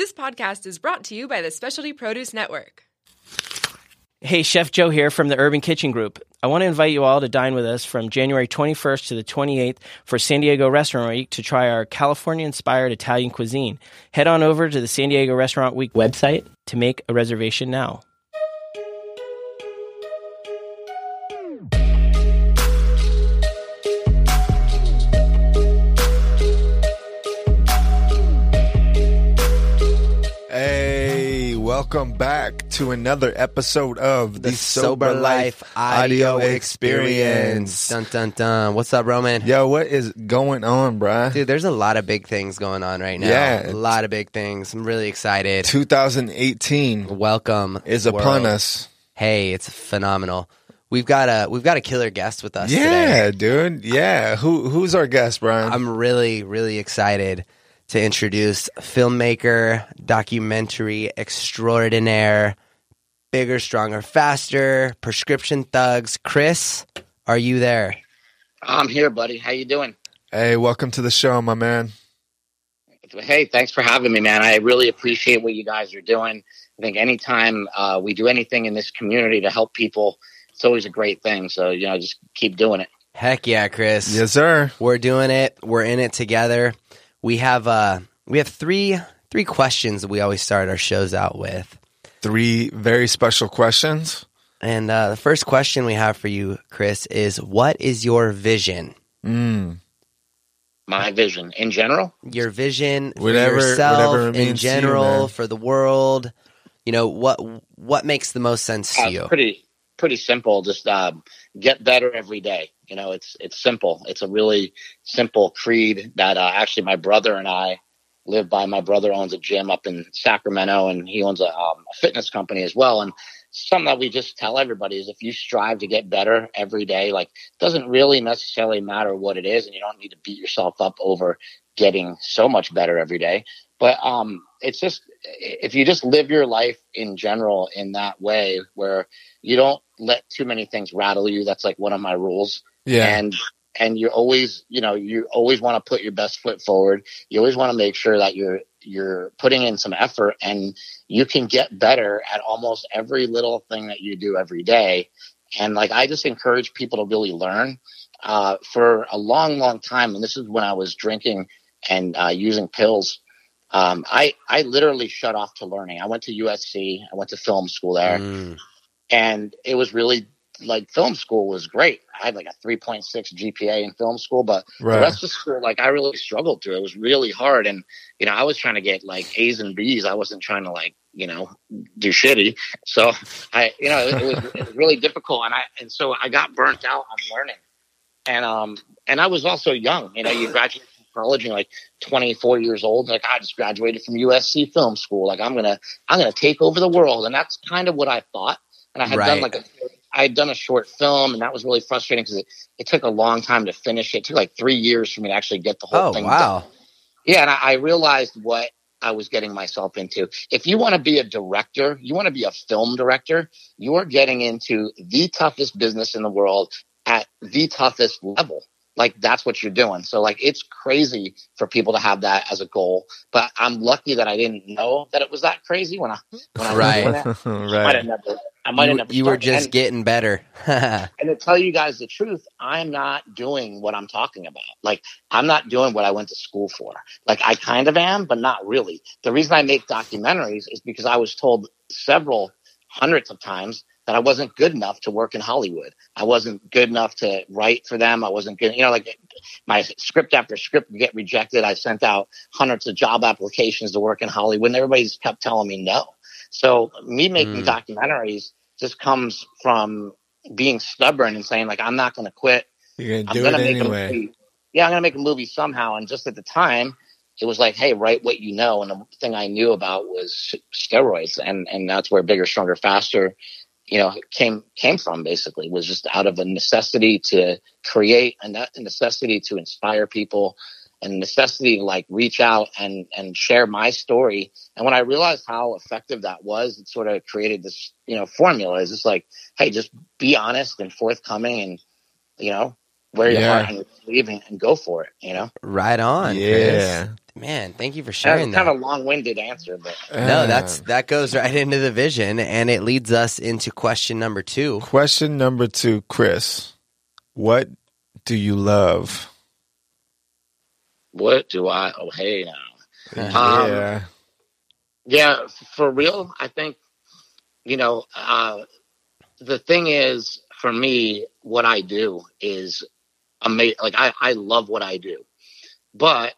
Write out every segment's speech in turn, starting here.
This podcast is brought to you by the Specialty Produce Network. Hey, Chef Joe here from the Urban Kitchen Group. I want to invite you all to dine with us from January 21st to the 28th for San Diego Restaurant Week to try our California inspired Italian cuisine. Head on over to the San Diego Restaurant Week website to make a reservation now. Welcome back to another episode of the, The Sober Life Audio Experience. Dun dun dun. What's up, Roman? Yo, what is going on, bruh? Dude, there's a lot of big things going on right now. Yeah. A lot of big things. I'm really excited. 2018 Welcome is upon us. Hey, it's phenomenal. We've got a we've got a killer guest with us Yeah, today. dude. Yeah. Who who's our guest, Brian? I'm really really excited to introduce filmmaker, documentary extraordinaire, bigger, stronger, faster, prescription thugs. Chris, are you there? I'm here, buddy. How you doing? hey, welcome to the show, my man. Hey, thanks for having me, man. I really appreciate what you guys are doing. I think anytime uh, we do anything in this community to help people, it's always a great thing. So you know, just keep doing it. Heck yeah, Chris. Yes, sir. We're doing it. We're in it together. We have uh we have three three questions that we always start our shows out with. Three very special questions. And uh, the first question we have for you, Chris, is what is your vision? Mm. My vision in general. Your vision for Whatever- yourself whatever it in means to you, general, for the world. You know what what makes the most sense Uh, to you? pretty pretty simple. Just um, get better every day. You know, it's it's simple. It's a really simple creed that uh, actually my brother and I live by. My brother owns a gym up in Sacramento, and he owns a, um, a fitness company as well. And something that we just tell everybody is if you strive to get better every day, like it doesn't really necessarily matter what it is, and you don't need to beat yourself up over getting so much better every day. But um, it's just if you just live your life in general in that way, where you don't let too many things rattle you. That's like one of my rules. Yeah. And and you always, you know, you always want to put your best foot forward. You always want to make sure that you're you're putting in some effort and you can get better at almost every little thing that you do every day. And like I just encourage people to really learn. Uh, for a long, long time, and this is when I was drinking and uh, using pills. Um, I I literally shut off to learning. I went to USC. I went to film school there Mm, and it was really like film school was great. I had like a 3.6 GPA in film school, but Right. the rest of school, like I really struggled through. It was really hard. And, you know, I was trying to get like A's and B's. I wasn't trying to like, you know, do shitty. So I, you know, it, was, it was really difficult. And I, and so I got burnt out on learning. And, um, and I was also young, you know, you graduate from college and like 24 years old. Like I just graduated from USC film school. Like I'm going to, I'm going to take over the world. And that's kind of what I thought. And I had done like a, I had done a short film, and that was really frustrating because it, it took a long time to finish. It took like three years for me to actually get the whole thing. Oh thing. wow. done. Yeah, and I, I realized what I was getting myself into. If you want to be a director, you want to be a film director, you are getting into the toughest business in the world at the toughest level. Like that's what you're doing. So like it's crazy for people to have that as a goal. But I'm lucky that I didn't know that it was that crazy when I when I was Right. it. I might right. have never. I might You, have never. you were just And- getting better. and to tell you guys the truth, I'm not doing what I'm talking about. Like, I'm not doing what I went to school for. Like, I kind of am, but not really. The reason I make documentaries is because I was told several hundreds of times that I wasn't good enough to work in Hollywood. I wasn't good enough to write for them. I wasn't good, you know, like my script after script would get rejected. I sent out hundreds of job applications to work in Hollywood and everybody kept telling me no. So me making Mm. documentaries just comes from being stubborn and saying like I'm not going to quit. You're gonna do going it to make anyway. movie. Yeah, I'm going to make a movie somehow. And just at the time, it was like, hey, write what you know. And the thing I knew about was steroids, and and that's where bigger, stronger, faster, you know, came came from. Basically, was just out of a necessity to create, a necessity to inspire people, and necessity to like reach out and and share my story. And when I realized how effective that was, it sort of created this, you know, formula. Is just like, hey, just be honest and forthcoming, and you know, wear your Yeah. heart on your sleeve and, and go for it. You know. right on. Yeah. Chris. man, thank you for sharing. That's sharing kind that. of a long-winded answer, but no, that's that goes right into the vision, and it leads us into question number two. question number two, Chris. What do you love? what do I? Oh, hey now. Um, yeah. Yeah, for real, I think, you know, uh, the thing is, for me, what I do is amazing. Like, I, I love what I do, but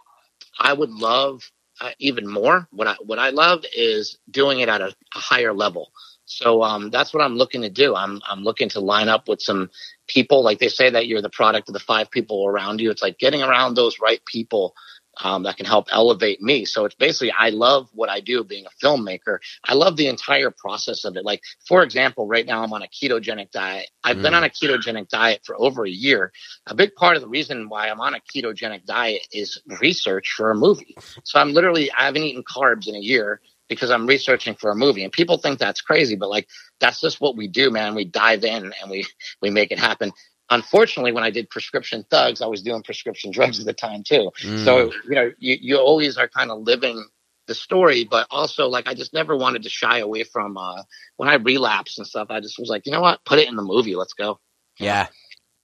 I would love uh, even more. What I, what I love is doing it at a, a higher level. So, um, that's what I'm looking to do. I'm, I'm looking to line up with some people. Like they say that you're the product of the five people around you. It's like getting around those right people um, that can help elevate me. So it's basically, I love what I do being a filmmaker. I love the entire process of it. Like, for example, right now I'm on a ketogenic diet. I've been Mm. on a ketogenic diet for over a year. A big part of the reason why I'm on a ketogenic diet is research for a movie. So I'm literally, I haven't eaten carbs in a year because I'm researching for a movie. And people think that's crazy, but like, that's just what we do, man. We dive in and we, we make it happen. Unfortunately, when I did prescription thugs, I was doing prescription drugs at the time too. Mm. So, you know, you, you always are kind of living the story, but also like I just never wanted to shy away from uh when I relapsed and stuff, I just was like, you know what? Put it in the movie. Let's go. yeah,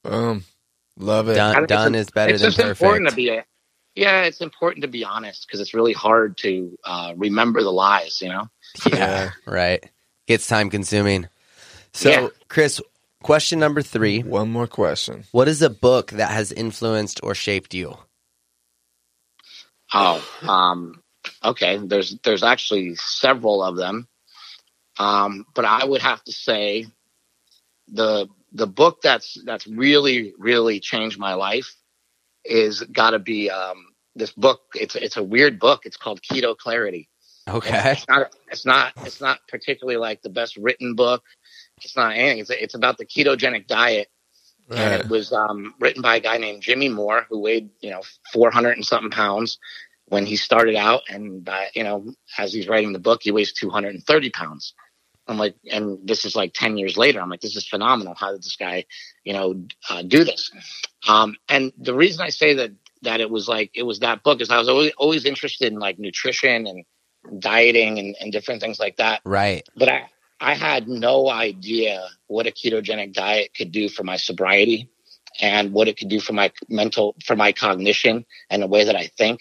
Boom. Love it. Done, done it's- is better it's than just important to be a yeah, it's important to be honest because it's really hard to uh remember the lies, you know? Yeah, right. Gets time consuming. So, Yeah. Chris, question number three: One more question. What is a book that has influenced or shaped you? Oh, um, okay. There's there's actually several of them, um, but I would have to say the the book that's that's really really changed my life is got to be um, this book. It's it's a weird book. It's called Keto Clarity. Okay. It's not it's not it's not particularly like the best written book. It's not anything. It's it's about the ketogenic diet and it was um, written by a guy named Jimmy Moore, who weighed you know 400 and something pounds when he started out, and by, you know as he's writing the book, he weighs 230 pounds. I'm like, and this is like 10 years later. I'm like, this is phenomenal. How did this guy, you know, uh, do this? Um, and the reason I say that that it was like it was that book is I was always always interested in like nutrition and dieting and, and different things like that Right. but I, I had no idea what a ketogenic diet could do for my sobriety and what it could do for my mental, for my cognition and the way that I think.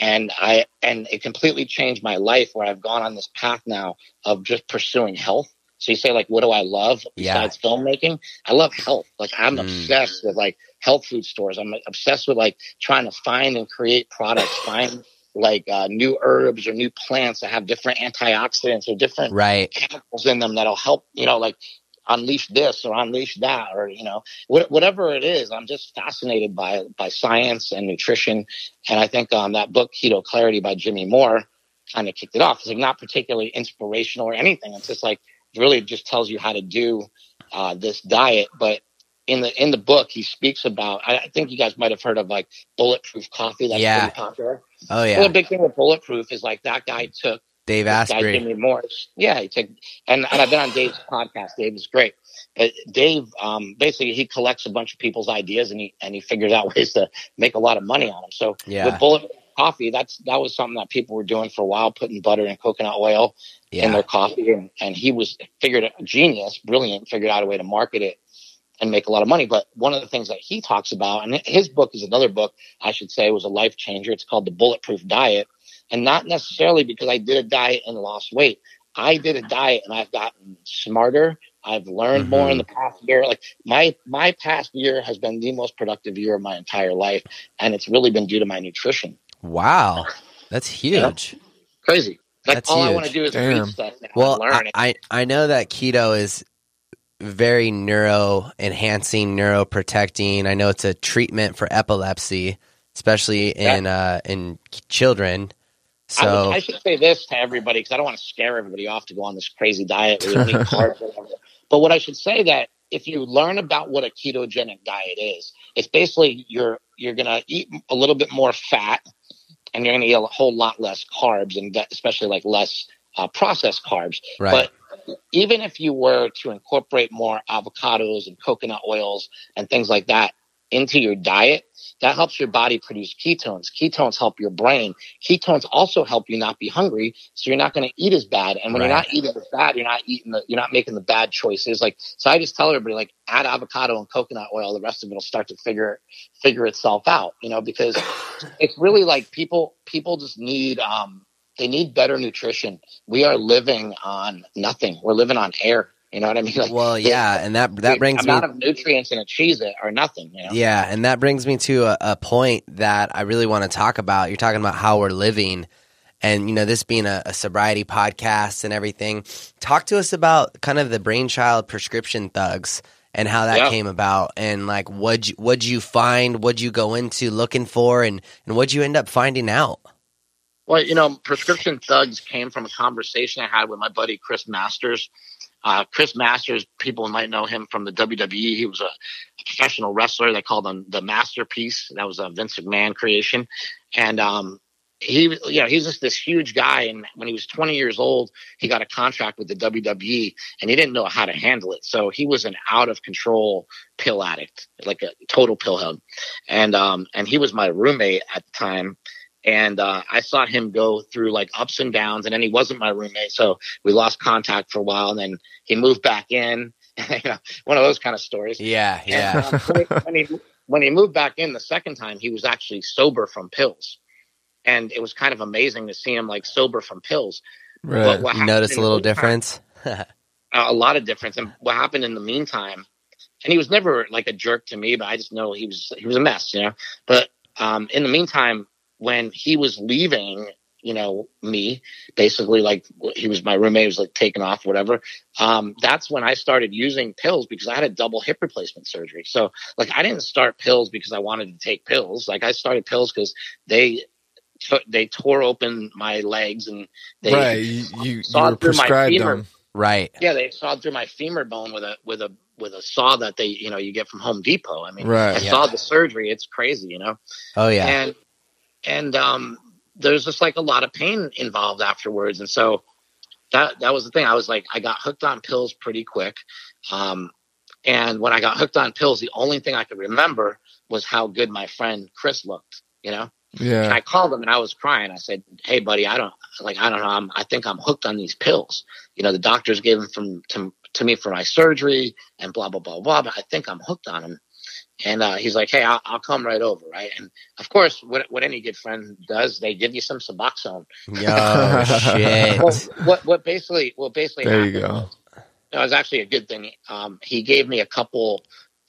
And I, and it completely changed my life where I've gone on this path now of just pursuing health. So you say like, what do I love Yeah. besides filmmaking? I love health. Like I'm Mm. obsessed with like health food stores. I'm obsessed with like trying to find and create products, find like uh, new herbs or new plants that have different antioxidants or different Right. chemicals in them that'll help, you know, like unleash this or unleash that, or, you know, wh- whatever it is. I'm just fascinated by, by science and nutrition. And I think, um, that book, Keto Clarity by Jimmy Moore kind of kicked it off. It's like not particularly inspirational or anything. It's just like, really just tells you how to do, uh, this diet. But in the, in the book, he speaks about, I, I think you guys might have heard of like bulletproof coffee. That's Yeah. pretty popular. Oh Well, yeah. the big thing with bulletproof is like that guy took Dave this guy Jimmy Moore's. Yeah, he took and, and I've been on Dave's podcast. Dave is great. But Dave, um, basically he collects a bunch of people's ideas and he and he figures out ways to make a lot of money on them. So Yeah. with Bullet Coffee, that's that was something that people were doing for a while, putting butter and coconut oil in their coffee, and, and he was figured a genius, brilliant, figured out a way to market it and make a lot of money. But one of the things that he talks about, and his book is another book I should say was a life changer. It's called the Bulletproof Diet, and not necessarily because I did a diet and lost weight. I did a diet and I've gotten smarter. I've learned mm-hmm. more in the past year. Like my my past year has been the most productive year of my entire life, and it's really been due to my nutrition. Wow. That's huge. Crazy. Like That's all I want to do is Damn. stuff now Well, and learn. I, I I know that keto is very neuro enhancing, neuro protecting. I know it's a treatment for epilepsy, especially in uh in children. I, So would, I should say this to everybody because I don't want to scare everybody off to go on this crazy diet where you don't eat carbs. or whatever. But what I should say that if you learn about what a ketogenic diet is, it's basically you're you're gonna eat a little bit more fat, and you're gonna eat a whole lot less carbs, and especially like less uh, processed carbs. right. But even if you were to incorporate more avocados and coconut oils and things like that into your diet, that helps your body produce ketones. Ketones help your brain. Ketones also help you not be hungry, so you're not going to eat as bad. And when Right. you're not eating as bad, you're not eating the, you're not making the bad choices. Like, so I just tell everybody, like, add avocado and coconut oil. The rest of it will start to figure figure itself out. You know, because it's really like people people just need um they need better nutrition. We are living on nothing. We're living on air. You know what I mean? Like, Well, yeah, and that that brings me amount of nutrients in a Cheez-It are nothing. You know? Yeah, and that brings me to a, a point that I really want to talk about. You're talking about how we're living, and you know, this being a, a sobriety podcast and everything. Talk to us about kind of the brainchild prescription thugs and how that Yeah. came about, and like what you, what'd you find, what'd you go into looking for, and and what'd you end up finding out? Well, you know, prescription thugs came from a conversation I had with my buddy Chris Masters. Uh, Chris Masters, people might know him from the WWE. He was a professional wrestler. They called him the Masterpiece. That was a Vince McMahon creation. And um, he, you know, he's just this huge guy. And when he was 20 years old, he got a contract with the WWE, and he didn't know how to handle it. So he was an out of control pill addict, like a total pill head. And um, and he was my roommate at the time and uh, I saw him go through like ups and downs, and then he wasn't my roommate, so we lost contact for a while, and then he moved back in. you know, one of those kind of stories. Yeah, yeah, And, uh, when, he, when he moved back in the second time, he was actually sober from pills, and it was kind of amazing to see him like sober from pills. Right. What you notice a little difference. a lot of difference. And what happened in the meantime, and he was never like a jerk to me, but I just know he was he was a mess, you know. But um, in the meantime, when he was leaving, you know, me basically like he was my roommate, was like taking off, whatever. Um, that's when I started using pills because I had a double hip replacement surgery. So like I didn't start pills because I wanted to take pills. Like I started pills because they took they tore open my legs and they right. You, you, you saw were through my femur. them. right. yeah, they sawed through my femur bone with a with a with a saw that they you know you get from Home Depot. I mean, Right. I Yeah. saw the surgery; it's crazy, you know. Oh yeah. And and um, there's just like a lot of pain involved afterwards, and so that that was the thing. I was like, I got hooked on pills pretty quick. Um, and when I got hooked on pills, the only thing I could remember was how good my friend Chris looked. You know, Yeah. and. I called him and I was crying. I said, "Hey, buddy, I don't like. I don't know. I'm, I think I'm hooked on these pills. You know, the doctors gave them from to, to me for my surgery and blah blah blah blah. But I think I'm hooked on them." And uh, he's like, "Hey, I'll, I'll come right over, right?" And of course, what what any good friend does, they give you some Suboxone. Yo, shit. Well, what what basically what basically There you happened go. it was actually a good thing. Um, he gave me a couple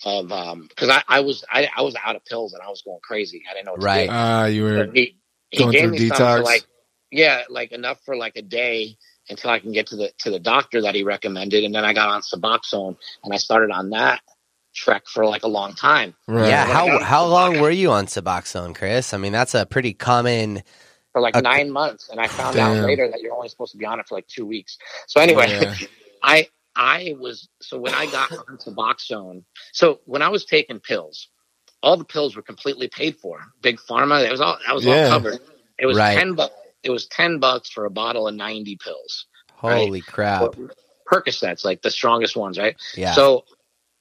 of because I, I was I, I was out of pills and I was going crazy. I didn't know what Right. to do. Ah, you were So he he going gave through me some for detox? like yeah, like enough for like a day until I can get to the to the doctor that he recommended, and then I got on Suboxone and I started on that trek for like a long time. right. Yeah, how how long were you on Suboxone, Chris? I mean, that's a pretty common. for like Okay. nine months, and I found Damn. out later that you're only supposed to be on it for like two weeks. So anyway, Yeah. I I was so when I got on Suboxone, so when I was taking pills, all the pills were completely paid for. Big pharma, it was all that was Yeah. all covered. It was Right. ten bucks. It was ten bucks for a bottle of ninety pills. Holy crap! Percocets, like the strongest ones, right? Yeah. So,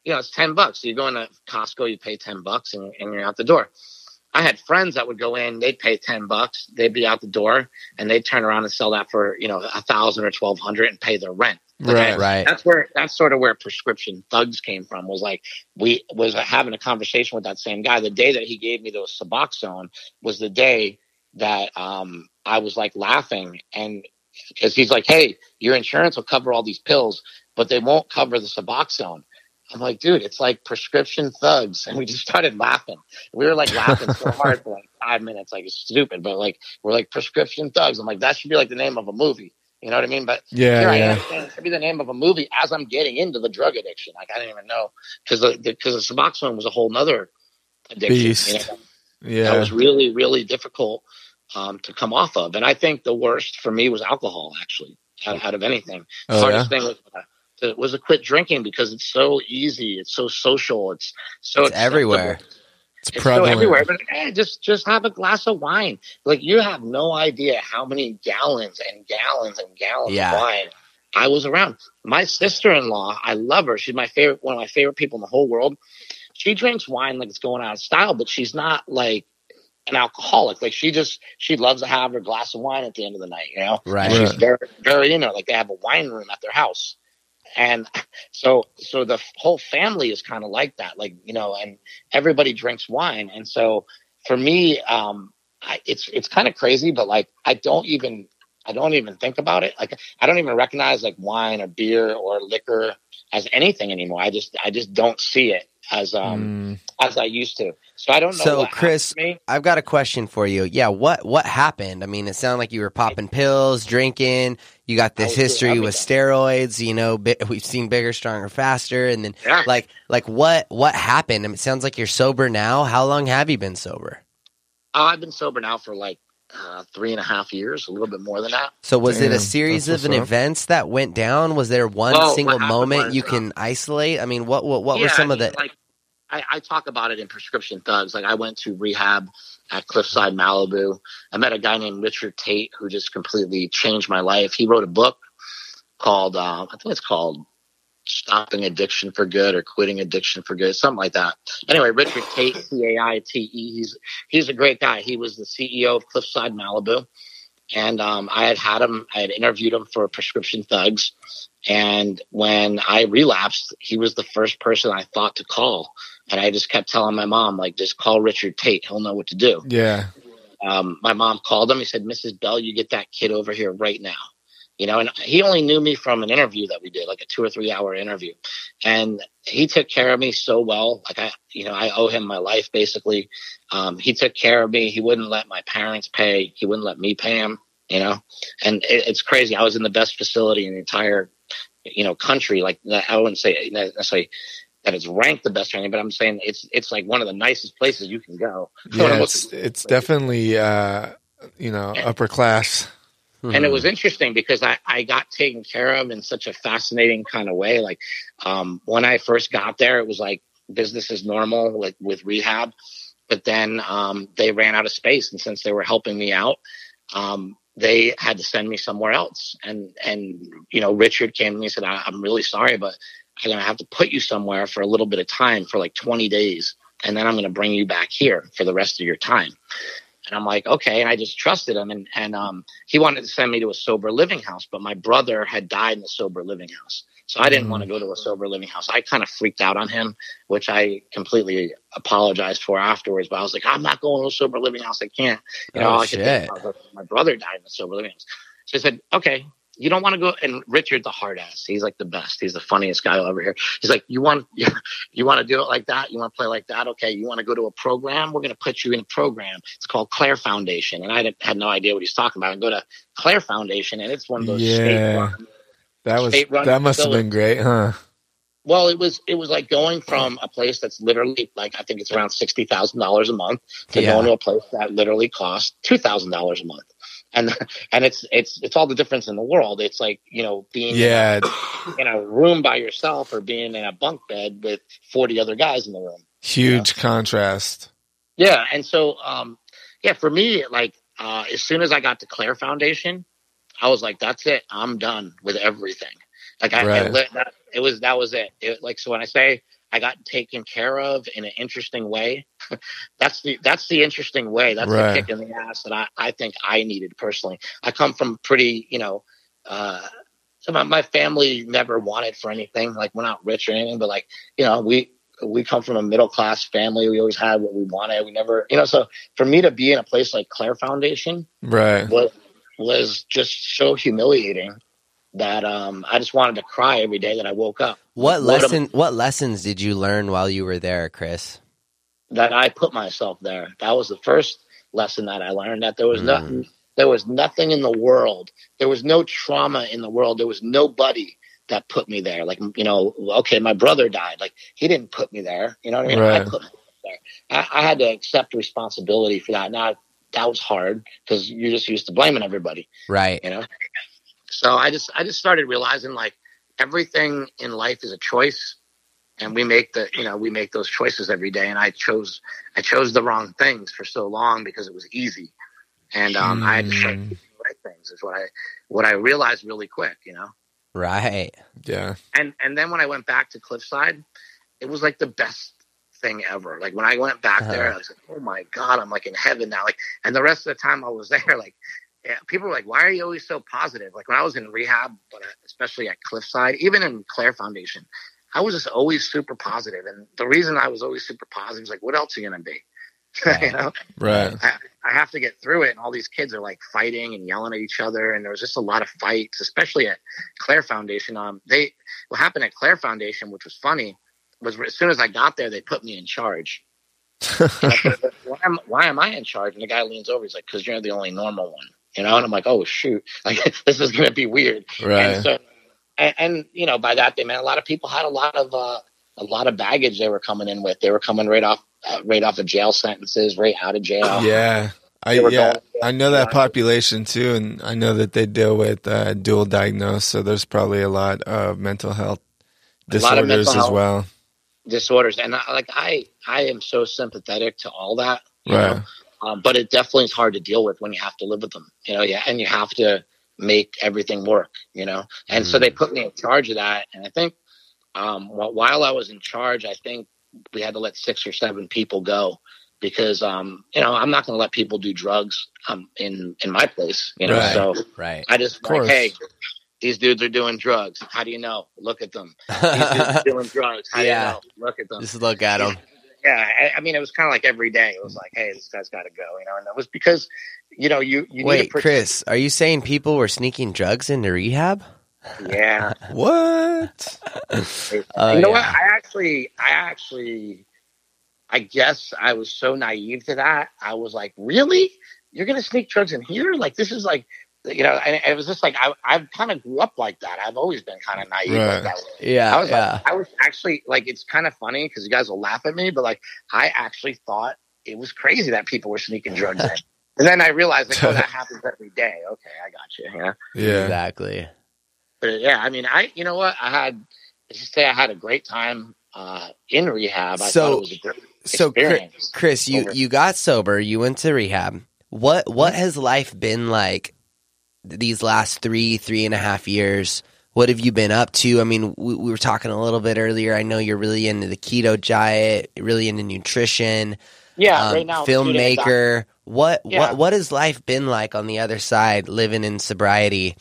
you know, it's 10 bucks. You go into Costco, you pay 10 bucks and, and you're out the door. I had friends that would go in, they'd pay 10 bucks, they'd be out the door and they'd turn around and sell that for, you know, a thousand or 1200 and pay their rent. Right. right. That's where, that's sort of where prescription thugs came from was like, we was having a conversation with that same guy. The day that he gave me those Suboxone was the day that, um, I was like laughing and because he's like, Hey, your insurance will cover all these pills, but they won't cover the Suboxone. I'm like, dude, it's like prescription thugs. And we just started laughing. We were like laughing so hard for like five minutes, like it's stupid, but like we're like prescription thugs. I'm like, that should be like the name of a movie. You know what I mean? But Yeah, here I yeah. am it should be the name of a movie as I'm getting into the drug addiction. Like I didn't even know because the, because the Suboxone was a whole nother addiction. Beast. You know? that was really really difficult um, to come off of and i think the worst for me was alcohol actually out, out of anything the Oh, hardest thing was, uh, to, was to quit drinking because it's so easy it's so social it's so It's everywhere. It's it's prevalent. so everywhere but eh, just just have a glass of wine like you have no idea how many gallons and gallons and gallons Yeah. of wine I was around. My sister-in-law, I love her. She's my favorite, one of my favorite people in the whole world. she drinks wine like it's going out of style, but she's not like an alcoholic. Like she just she loves to have her glass of wine at the end of the night, you know. Right. And she's very very into it. Like they have a wine room at their house. And so so the whole family is kind of like that. Like, you know, and everybody drinks wine. And so for me, um, I, it's it's kind of crazy, but like I don't even I don't even think about it. Like I don't even recognize like wine or beer or liquor as anything anymore. I just I just don't see it as um as I used to. So I don't know. So, Chris. I've got a question for you. Yeah, what what happened? I mean, it sounded like you were popping pills, drinking. You got this history with steroids. You know, bi- we've seen bigger, stronger, faster, and then Yeah. like like what what happened? I mean, it sounds like you're sober now. How long have you been sober? Uh, I've been sober now for like uh, three and a half years, a little bit more than that. So was it a series of an up. events that went down? Was there one Well, single moment was, you uh, can isolate? I mean, what what, what were some I of the? like I, I talk about it in prescription thugs like i went to rehab at cliffside malibu i met a guy named richard taite who just completely changed my life he wrote a book called uh, i think it's called stopping addiction for good or quitting addiction for good something like that anyway richard taite c-a-i-t-e he's he's a great guy he was the ceo of cliffside malibu and um, i had had him i had interviewed him for prescription thugs and when I relapsed, he was the first person I thought to call. And I just kept telling my mom, like, just call Richard Taite. He'll know what to do. Yeah. Um, my mom called him. He said, Mrs. Bell, you get that kid over here right now. You know, and he only knew me from an interview that we did, like a two or three hour interview. And he took care of me so well. Like I, you know, I owe him my life basically. Um, he took care of me. He wouldn't let my parents pay. He wouldn't let me pay him, you know, and it, it's crazy. I was in the best facility in the entire, you know, country. Like I wouldn't say necessarily that it's ranked the best or anything, but I'm saying it's, it's like one of the nicest places you can go. Yeah. It's, it's definitely, uh, you know, upper class. And it was interesting because I, I got taken care of in such a fascinating kind of way. Like um, when I first got there, it was like business as normal, like with rehab. But then um, they ran out of space, and since they were helping me out, um, they had to send me somewhere else. And and you know, Richard came to me and said, I, "I'm really sorry, but I'm gonna have to put you somewhere for a little bit of time for like 20 days, and then I'm gonna bring you back here for the rest of your time." And I'm like, okay. And I just trusted him. And, and um, he wanted to send me to a sober living house, but my brother had died in a sober living house. So I didn't want to go to a sober living house. I kind of freaked out on him, which I completely apologized for afterwards. But I was like, I'm not going to a sober living house. I can't. You know, Oh, all I could think about my brother died in a sober living house. So I said, okay, you don't want to go. And Richard's a hard ass. He's like the best. He's the funniest guy over here. He's like, you want, you, you want to do it like that? You want to play like that? Okay. You want to go to a program? We're going to put you in a program. It's called CLARE Foundation. And I had no idea what he's talking about. I go to CLARE Foundation and it's one of those Yeah. state-run That was, State-run that must have been great, huh? well, it was it was like going from a place that's literally like I think it's around sixty thousand dollars a month to Yeah. going to a place that literally costs two thousand dollars a month, and and it's it's it's all the difference in the world. It's like you know being Yeah. in a room by yourself or being in a bunk bed with forty other guys in the room. Huge contrast. Yeah, and so um, yeah, for me, like uh, as soon as I got to CLARE Foundation, I was like, that's it, I'm done with everything. Like I, I Right. lit that, it was that was it. it. Like so, when I say I got taken care of in an interesting way, that's the that's the interesting way. That's Right. the kick in the ass that I I think I needed personally. I come from pretty, you know. uh so my, my family never wanted for anything. Like we're not rich or anything, but like you know, we we come from a middle class family. We always had what we wanted. We never, you know. So for me to be in a place like CLARE Foundation Right. was was just so humiliating that um, I just wanted to cry every day that I woke up. What lesson? What lessons did you learn while you were there, Chris? that I put myself there. That was the first lesson that I learned. That there was Mm. nothing. There was nothing in the world. There was no trauma in the world. There was nobody that put me there. Like you know, okay, my brother died. Like he didn't put me there. You know what I mean? I put myself there. I, I had to accept responsibility for that. Now that was hard because you're just used to blaming everybody. Right. you know so i just i just started realizing like everything in life is a choice and we make the you know we make those choices every day and i chose i chose the wrong things for so long because it was easy and um i had to start Hmm. choosing the right things is what i what i realized really quick you know Right. Yeah. and and then when i went back to cliffside it was like the best thing ever. Like when I went back Uh-huh. there, I was like, oh my god, I'm like in heaven now. Like, and the rest of the time I was there, like. Yeah, people were like, "Why are you always so positive?" Like when I was in rehab, but uh, especially at Cliffside, even in CLARE Foundation, I was just always super positive. And the reason I was always super positive is like, what else are you gonna be? you know, Right. I, I have to get through it. And all these kids are like fighting and yelling at each other. And there was just a lot of fights, especially at CLARE Foundation. Um, they what happened at CLARE Foundation, which was funny, was as soon as I got there, they put me in charge. Said, why, am, why am I in charge? And the guy leans over. He's like, "Because you're the only normal one." You know, and I'm like, "Oh shoot! Like this is going to be weird." Right. And so, and, and you know, by that they meant a lot of people had a lot of uh, a lot of baggage they were coming in with. They were coming right off uh, right off of jail sentences, right out of jail. Yeah. I yeah, I know that population too, and I know that they deal with uh, dual diagnosis. So there's probably a lot of mental health A lot of disorders mental as well. disorders and I, like i i am so sympathetic to all that Right. know? Um, but it definitely is hard to deal with when you have to live with them you know yeah and you have to make everything work you know? And so they put me in charge of that and i think um, wh- while i was in charge i think we had to let six or seven people go because um, you know i'm not going to let people do drugs um, in in my place you know? Right. so Right. i just like hey these dudes are doing drugs. How do you know? Look at them. These dudes are doing drugs. How Yeah. do you know? Look at them. Just look at them. Yeah, I, I mean, it was kind of like every day. It was like, hey, this guy's got to go, you know. And it was because, you know, you you need Wait, to protect- Chris, are you saying people were sneaking drugs into rehab? Yeah, What? Oh, you know what? I actually, I actually, I guess I was so naive to that. I was like, really? You're gonna sneak drugs in here? Like this is like, you know, and it was just like I, I kind of grew up like that. I've always been kind of naive Right. like that. Yeah. I was yeah. like, I was actually like, it's kind of funny because you guys will laugh at me, but like, I actually thought it was crazy that people were sneaking drugs in. And then I realized, like, oh, that happens every day. Okay, I got you. Yeah. Yeah. Exactly. But yeah, I mean, I, you know what? I had, let's just say I had a great time uh, in rehab. I So- thought it was a great So, Chris. Chris, you Over. you got sober. You went to rehab. What what has life been like these last three three and a half years? What have you been up to? I mean, we, we were talking a little bit earlier. I know you're really into the keto diet, really into nutrition. yeah, um, right now. I'm shooting a doc- filmmaker. What Yeah. what what has life been like on the other side, living in sobriety,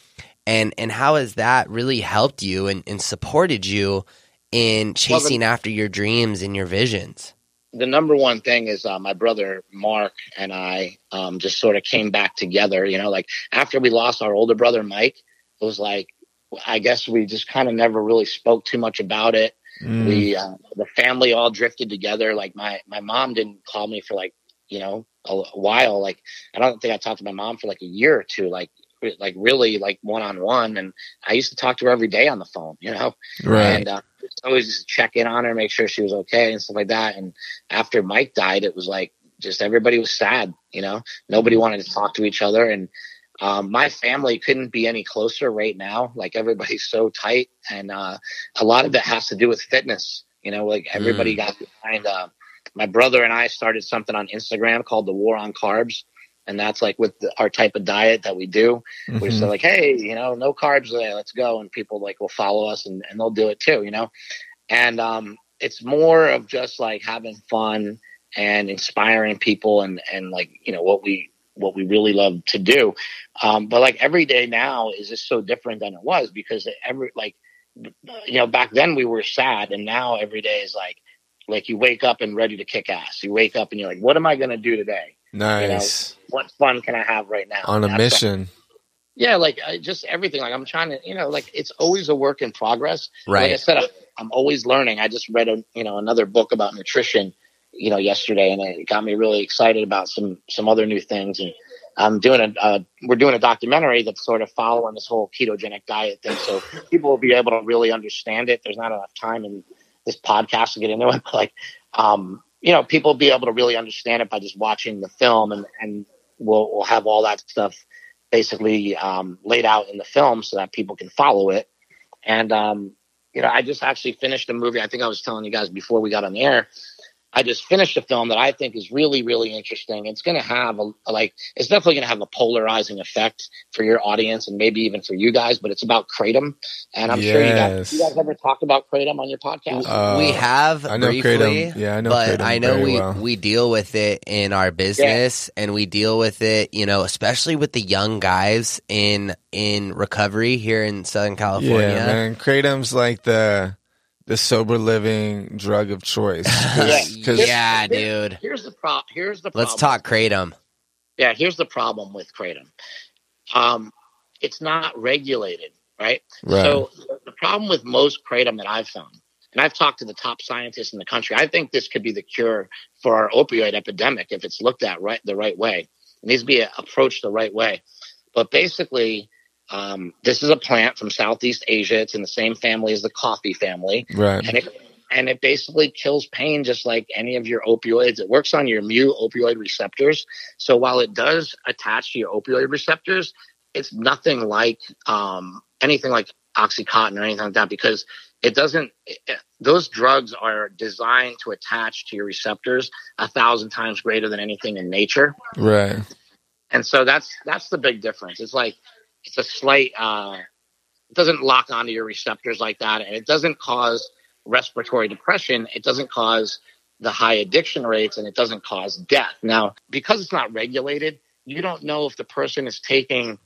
and and how has that really helped you and, and supported you in chasing after your dreams and your visions? The number one thing is uh, my brother Mark and I um, just sort of came back together. You know, like after we lost our older brother Mike, it was like I guess we just kind of never really spoke too much about it. Mm. We uh, the family all drifted together. Like my my mom didn't call me for like you know a, a while. Like I don't think I talked to my mom for like a year or two. Like like really like one on one. And I used to talk to her every day on the phone. You know, Right. and uh, always just check in on her, make sure she was okay and stuff like that. And after Mike died, it was like just everybody was sad. You know, nobody wanted to talk to each other, and um, my family couldn't be any closer right now. Like everybody's so tight, and uh, a lot of it has to do with fitness. You know, like everybody got behind. Uh, my brother and I started something on Instagram called the War on Carbs. And that's like with the, our type of diet that we do. We're Mhm. just like, hey, you know, no carbs today. Let's go. And people like will follow us and, and they'll do it too, you know? And um, it's more of just like having fun and inspiring people and, and like, you know, what we, what we really love to do. Um, but like every day now is just so different than it was because every, like, you know, back then we were sad and now every day is like, like you wake up and ready to kick ass. You wake up and you're like, what am I going to do today? Nice. What fun can I have right now? On a mission. yeah, like I, just everything. Like I'm trying to, you know, like it's always a work in progress. Right. Like I said, I'm, I'm always learning. I just read a, you know, another book about nutrition, you know, yesterday, and it got me really excited about some some other new things. And I'm doing a, uh, we're doing a documentary that's sort of following this whole ketogenic diet thing, so people will be able to really understand it. There's not enough time in this podcast to get into it, but like, um, you know, people will be able to really understand it by just watching the film, and and we'll we'll have all that stuff basically um, laid out in the film so that people can follow it. And um, you know, I just actually finished a movie. I think I was telling you guys before we got on the air. I just finished a film that I think is really, really interesting. It's going to have a, a, like, it's definitely going to have a polarizing effect for your audience and maybe even for you guys. But it's about kratom, and I'm sure you guys, you guys ever talked about kratom on your podcast. Uh, we have I know briefly, kratom. Yeah, I know but kratom I know we well. we deal with it in our business, and we deal with it, you know, especially with the young guys in in recovery here in Southern California. Yeah, man. Kratom's like the the sober living drug of choice. 'cause- Yeah, Here- dude. Here's the problem. Here's the. Problem. Let's problem. talk kratom. Yeah, here's the problem with kratom. Um, it's not regulated, right? Right. So the problem with most kratom that I've found, and I've talked to the top scientists in the country, I think this could be the cure for our opioid epidemic if it's looked at right the right way. It needs to be approached the right way. But basically, um, this is a plant from Southeast Asia. It's in the same family as the coffee family right. and it and it basically kills pain just like any of your opioids. It works on your mu opioid receptors. So while it does attach to your opioid receptors, it's nothing like um, anything like OxyContin or anything like that because it doesn't. It, those drugs are designed to attach to your receptors a thousand times greater than anything in nature Right. and so that's that's the big difference. It's like it's a slight. Uh, it doesn't lock onto your receptors like that, and it doesn't cause respiratory depression. It doesn't cause the high addiction rates, and it doesn't cause death. Now, because it's not regulated, you don't know if the person is taking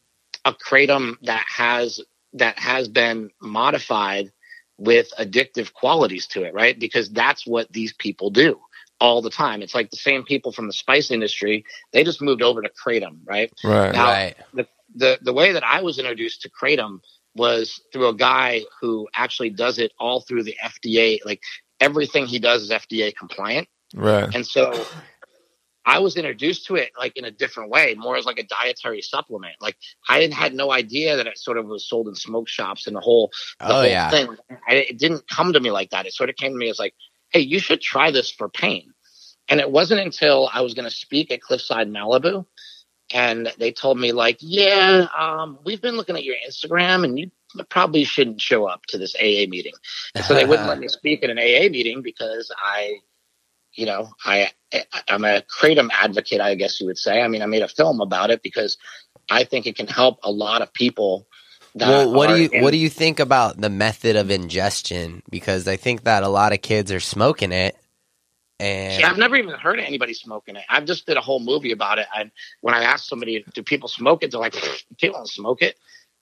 a kratom that has that has been modified with addictive qualities to it, right? Because that's what these people do all the time. It's like the same people from the spice industry. They just moved over to kratom, right? Right. Now, Right. the the the way that I was introduced to kratom was through a guy who actually does it all through the FDA. Like everything he does is FDA compliant, Right. and so I was introduced to it like in a different way, more as like a dietary supplement. Like I had no idea that it sort of was sold in smoke shops and the whole the Oh whole yeah. thing. I, it didn't come to me like that. It sort of came to me as like, hey, you should try this for pain. And it wasn't until I was going to speak at Cliffside Malibu, and they told me like, yeah, um, we've been looking at your Instagram, and you probably shouldn't show up to this AA meeting. And so they wouldn't let me speak at an AA meeting because I, you know, I I'm a kratom advocate, I guess you would say. I mean, I made a film about it because I think it can help a lot of people. Well, what do you in- what do you think about the method of ingestion? Because I think that a lot of kids are smoking it, and See, I've never even heard of anybody smoking it. I've just did a whole movie about it. And when I asked somebody, do people smoke it? They're like, people don't smoke it.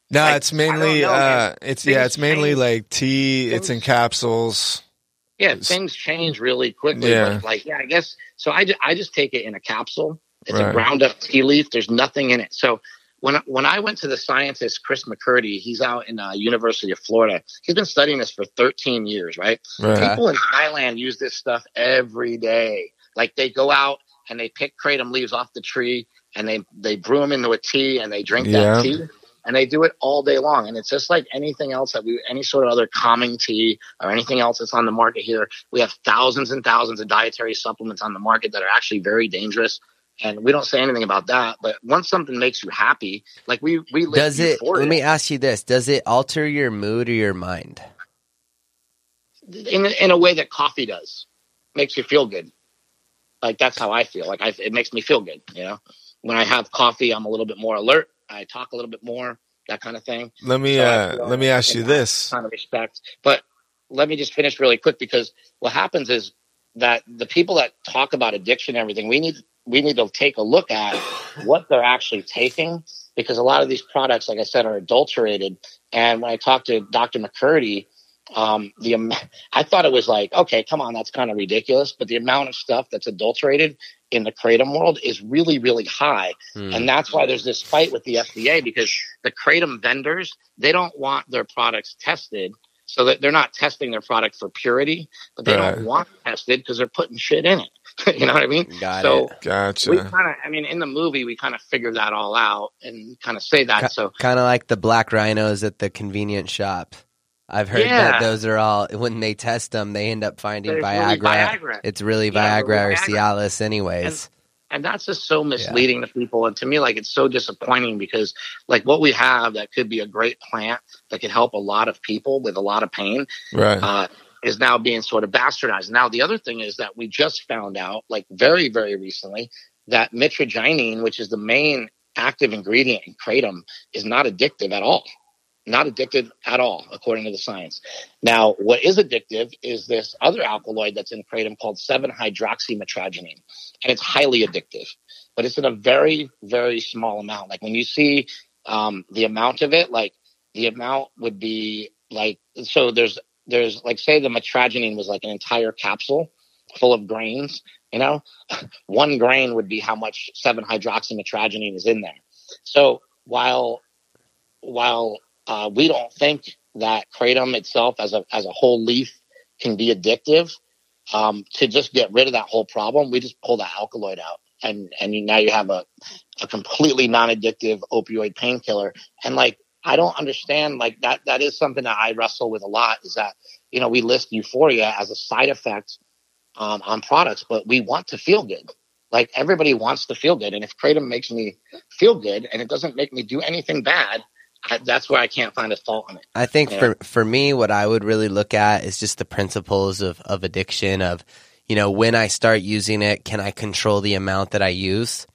No, Like, it's mainly know, uh it's yeah, it's mainly change. like tea, it's in capsules. Yeah, It's- things change really quickly. Yeah. Like, yeah, I guess so. I just, I just take it in a capsule. It's a Right. ground up tea leaf. There's nothing in it. So when when I went to the scientist Chris McCurdy, he's out in uh, University of Florida. He's been studying this for 13 years, right? Okay. People in Thailand use this stuff every day. Like they go out and they pick kratom leaves off the tree and they they brew them into a tea and they drink Yeah. that tea and they do it all day long. And it's just like anything else that we any sort of other calming tea or anything else that's on the market here. We have thousands and thousands of dietary supplements on the market that are actually very dangerous. And we don't say anything about that, but once something makes you happy, like we we live does it? euphoria. Let me ask you this: Does it alter your mood or your mind? in in a way that coffee does. Makes you feel good. Like that's how I feel. Like I, it makes me feel good. You know, when I have coffee, I'm a little bit more alert. I talk a little bit more, that kind of thing. Let me So uh feel let me ask you this. Kind of respect. But let me just finish really quick because what happens is that the people that talk about addiction and everything, we need we need to take a look at what they're actually taking because a lot of these products, like I said, are adulterated. And when I talked to Dr. McCurdy, um, the I thought it was like, okay, come on, that's kind of ridiculous. But the amount of stuff that's adulterated in the kratom world is really, really high. Hmm. And that's why there's this fight with the FDA because the kratom vendors, they don't want their products tested. So that they're not testing their product for purity, but they Right. don't want it tested because they're putting shit in it. you know what I mean? Got so it. we Gotcha. kind of, I mean, in the movie, we kind of figure that all out and kind of say that. So Kind of like the black rhinos at the convenience shop. I've heard Yeah. that those are all when they test them, they end up finding Viagra. really Viagra. It's really Yeah, Viagra or really Viagra. Cialis, anyways. and that's just so misleading to people and to me like it's so disappointing because like what we have that could be a great plant that could help a lot of people with a lot of pain Right. uh, is now being sort of bastardized. Now, the other thing is that we just found out, like very, very recently, that mitragynine, which is the main active ingredient in kratom, is not addictive at all. Not addictive at all, according to the science. Now, what is addictive is this other alkaloid that's in kratom called 7-hydroxymitragynine, and it's highly addictive, but it's in a very, very small amount. Like when you see um, the amount of it, like the amount would be like so. There's there's like say the mitragynine was like an entire capsule full of grains. You know, one grain would be how much 7-hydroxymitragynine is in there. So while while uh, we don't think that kratom itself as a as a whole leaf can be addictive. Um, to just get rid of that whole problem, we just pull the alkaloid out, and and you, now you have a a completely non-addictive opioid painkiller. And like I don't understand, like that that is something that I wrestle with a lot. Is that you know we list euphoria as a side effect um, on products, but we want to feel good. Like everybody wants to feel good, and if kratom makes me feel good and it doesn't make me do anything bad, I, that's where I can't find a fault in it. I think for for me, what I would really look at is just the principles of of addiction. Of you know, when I start using it, can I control the amount that I use?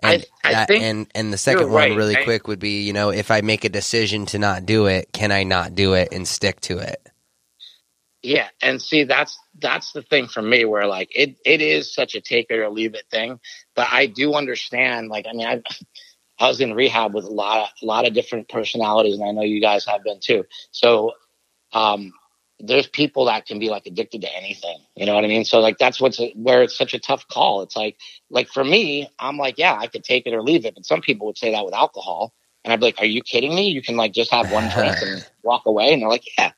And I- I that, think and and the second you're one, right. really quick, would be you know, if I make a decision to not do it, can I not do it and stick to it? Yeah, and see that's that's the thing for me where like it it is such a take it or leave it thing, but I do understand. Like I mean, I I was in rehab with a lot of a lot of different personalities, and I know you guys have been too. So, um, there's people that can be like addicted to anything. You know what I mean? So like that's what's where it's such a tough call. It's like like for me, I'm like, yeah, I could take it or leave it, but some people would say that with alcohol, and I'd be like, are you kidding me? You can like just have one drink and walk away, and they're like, yeah.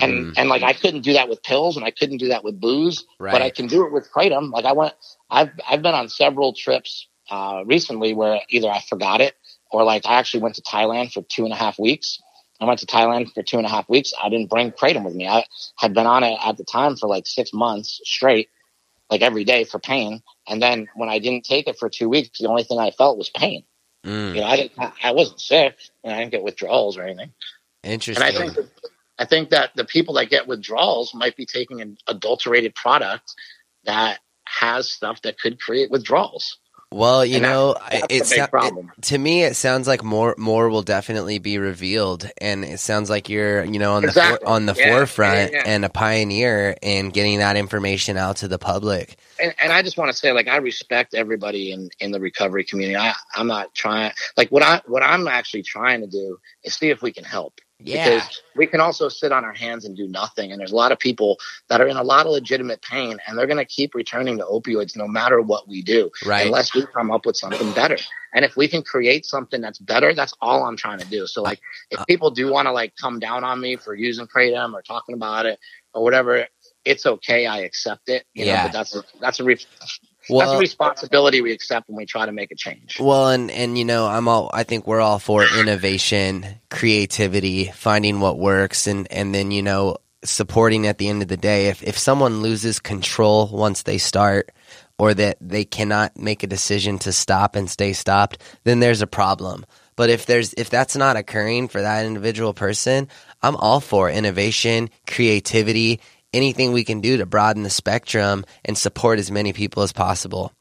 And Mm. and like I couldn't do that with pills, and I couldn't do that with booze, but I can do it with kratom. Like I went, I've I've been on several trips uh, recently where either I forgot it or like I actually went to Thailand for two and a half weeks. I went to Thailand for two and a half weeks. I didn't bring kratom with me. I had been on it at the time for like six months straight, like every day for pain. And then when I didn't take it for two weeks, the only thing I felt was pain. Mm, You know, I didn't, I- wasn't sick and I didn't get withdrawals or anything. Interesting. And. I think I think that the people that get withdrawals might be taking an adulterated product that has stuff that could create withdrawals. Well, you And know, that's it, the big sou- it- to me it sounds like more more will definitely be revealed, and it sounds like you're you know on the for, on the Yeah, forefront yeah, yeah. and a pioneer in getting that information out to the public. and, and I just want to say, like, I respect everybody in, in the recovery community. I, I'm not trying, like, what I what I'm actually trying to do is see if we can help. Yeah, Because we can also sit on our hands and do nothing. And there's a lot of people that are in a lot of legitimate pain, and they're going to keep returning to opioids no matter what we do, right. unless we come up with something better. And if we can create something that's better, that's all I'm trying to do. So, like, uh, if uh. people do want to like come down on me for using kratom or talking about it or whatever, it's okay. I accept it. You Yeah. know, but that's that's a re- that's a responsibility we accept when we try to make a change. well, and and you know, I'm all. I think we're all for innovation, creativity, finding what works, and and then you know, supporting at the end of the day. If if someone loses control once they start, or that they cannot make a decision to stop and stay stopped, then there's a problem. But if there's if that's not occurring for that individual person, I'm all for innovation, creativity, anything we can do to broaden the spectrum and support as many people as possible.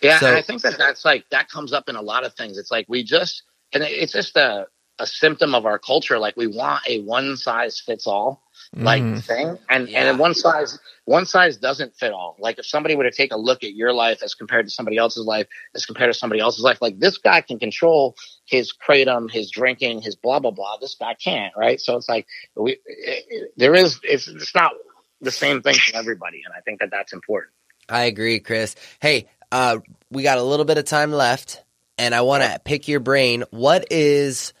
Yeah, So- and I think that that's like that comes up in a lot of things. It's like we just, and it's just a a symptom of our culture. Like we want a one size fits all like Mhm. thing, and Yeah. and one size one size doesn't fit all. Like if somebody were to take a look at your life as compared to somebody else's life, as compared to somebody else's life, like this guy can control his kratom, his drinking, his blah blah blah. This guy can't, right? So it's like we it, it- there is it's it's not the same thing for everybody, and I think that that's important. I agree, Chris. Hey, uh, we got a little bit of time left, and I want to pick your brain. What is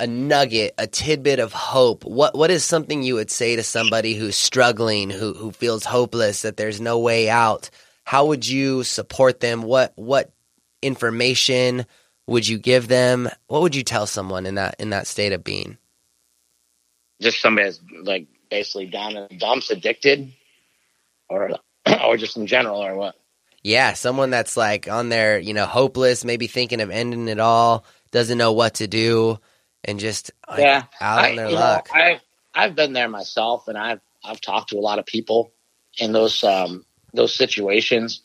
a nugget, a tidbit of hope? What What is something you would say to somebody who's struggling, who who feels hopeless, that there's no way out? How would you support them? What What information would you give them? What would you tell someone in that in that state of being? just somebody that's like basically down in the dumps, addicted, or or just in general, or what? Yeah, someone that's like on there, you know, hopeless, maybe thinking of ending it all, doesn't know what to do, and just like, yeah, out I, on their you know, luck. I I've been there myself, and I've I've talked to a lot of people in those um, those situations,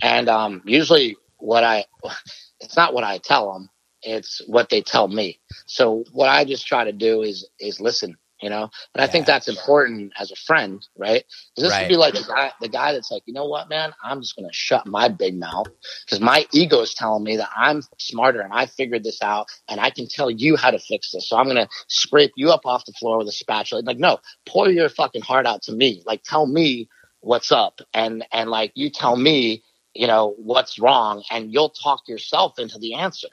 and um, usually what I it's not what I tell them, it's what they tell me. So what I just try to do is is listen you know? And i think that's important as a friend right? This Right. would be like the guy the guy that's like you know what man? I'm just gonna shut my big mouth because my ego is telling me that i'm smarter and i figured this out and i can tell you how to fix this. So i'm gonna scrape you up off the floor with a spatula. Like no pour your fucking heart out to me. Like tell me what's up and and like you tell me you know what's wrong and you'll talk yourself into the answer.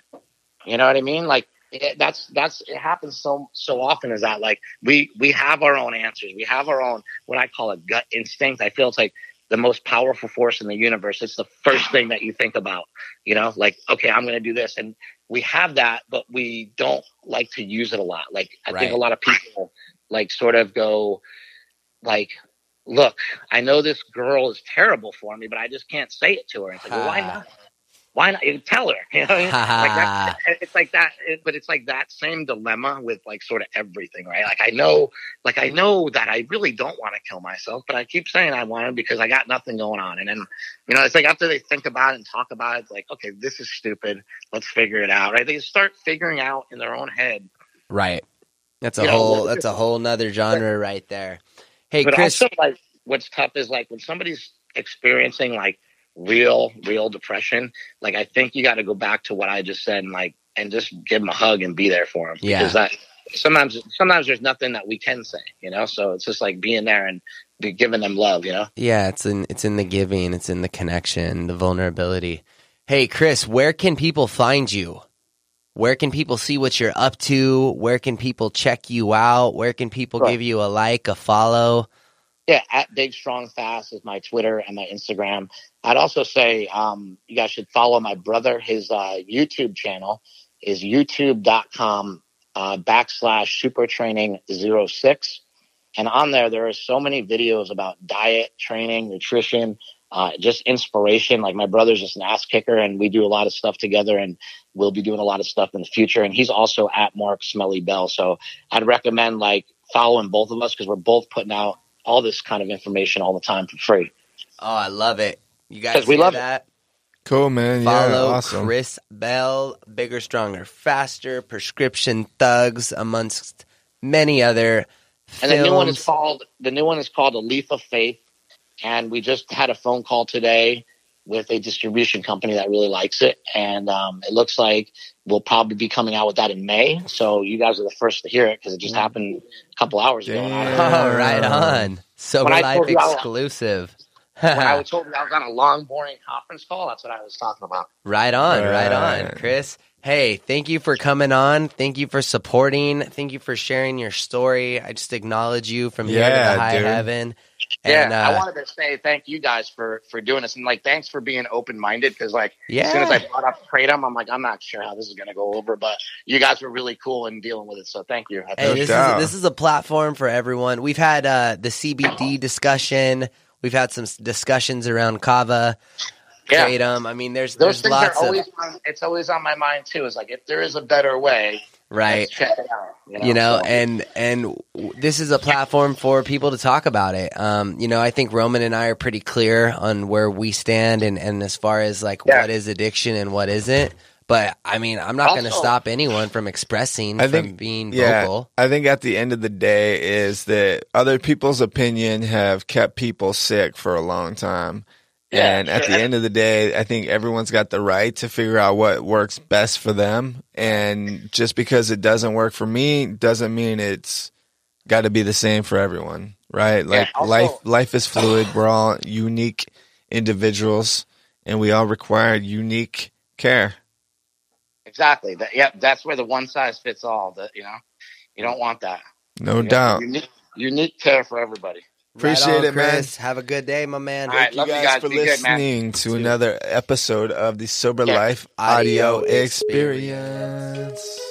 You know what i mean? Like it, that's that's it happens so so often is that like we we have our own answers. We have our own what i call a gut instinct. I feel it's like the most powerful force in the universe. It's the first thing that you think about you know like okay i'm going to do this. And we have that but we don't like to use it a lot. Like i think a lot of people like sort of go like look i know this girl is terrible for me but i just can't say it to her. It's like well, why not why not you tell her you know what I mean? like that, it's like that it, but it's like that same dilemma with like sort of everything right like i know like i know that i really don't want to kill myself but i keep saying i want to because i got nothing going on and then you know it's like after they think about it and talk about it it's like okay this is stupid let's figure it out right they start figuring out in their own head Right. That's a You know, whole what- that's a whole nother genre right there. Hey but Chris, also like what's tough is like when somebody's experiencing like real real depression like i think you got to go back to what i just said and like and just give them a hug and be there for them Yeah. because that sometimes sometimes there's nothing that we can say you know so it's just like being there and be giving them love you know yeah, it's in it's in the giving, it's in the connection, the vulnerability. Hey Chris, where can people find you? Where can people see what you're up to? Where can people check you out? Where can people Sure. give you a like, a follow? Yeah at big strong fast is my twitter and my instagram. I'd also say um you guys should follow my brother. His uh youtube channel is youtube.com uh backslash super training zero six. And on there there are so many videos about diet training nutrition uh, just inspiration. Like my brother's just an ass kicker and we do a lot of stuff together and we'll be doing a lot of stuff in the future. And he's also at mark smelly bell. So i'd recommend like following both of us because we're both putting out all this kind of information all the time for free Oh, I love it. You guys we hear love it. that? Cool, man. Follow yeah, awesome. Chris Bell, Bigger, Stronger, Faster, Prescription Thugs, amongst many other and the new one is called the new one is called a leaf of faith and we just had a phone call today with a distribution company that really likes it and um, it looks like we'll probably be coming out with that in may so you guys are the first to hear it because it just happened a couple hours ago and I don't know. Oh, right on. So When Life told you I- exclusive. when I was told I was on a long, boring conference call, that's what I was talking about. Right on, right on. Chris, hey, thank you for coming on. Thank you for supporting. Thank you for sharing your story. I just acknowledge you from here to the high dude. heaven. Yeah, And, I uh, wanted to say thank you guys for for doing this and like thanks for being open minded because like Yeah. as soon as I brought up kratom, I'm like I'm not sure how this is gonna go over, but you guys were really cool in dealing with it, so thank you. Hey, this is, doubt. this is a platform for everyone. We've had uh, the CBD discussion. We've had some discussions around kava, Yeah. kratom. I mean, there's Those there's lots of on, it's always on my mind too. Is like if there is a better way, right. check it out. You know, you know so- and and this is a platform for people to talk about it um you know i think roman and i are pretty clear on where we stand and and as far as like Yeah. what is addiction and what isn't but i mean i'm not going to stop anyone from expressing I from being Yeah, vocal I think at the end of the day is that other people's opinion have kept people sick for a long time. Yeah, and at sure. the end of the day, I think everyone's got the right to figure out what works best for them. And just because it doesn't work for me doesn't mean it's got to be the same for everyone, right? Like also- life life is fluid. We're all unique individuals and we all require unique care. Exactly. That, yeah, that's where the one size fits all. That you know, you don't want that. No You doubt. Unique, unique care for everybody. Appreciate Right on, it, man. Have a good day my man All right, Thank love you you guys guys. for Be good, listening to another episode of the Sober Yeah. Life Audio Audio Experience.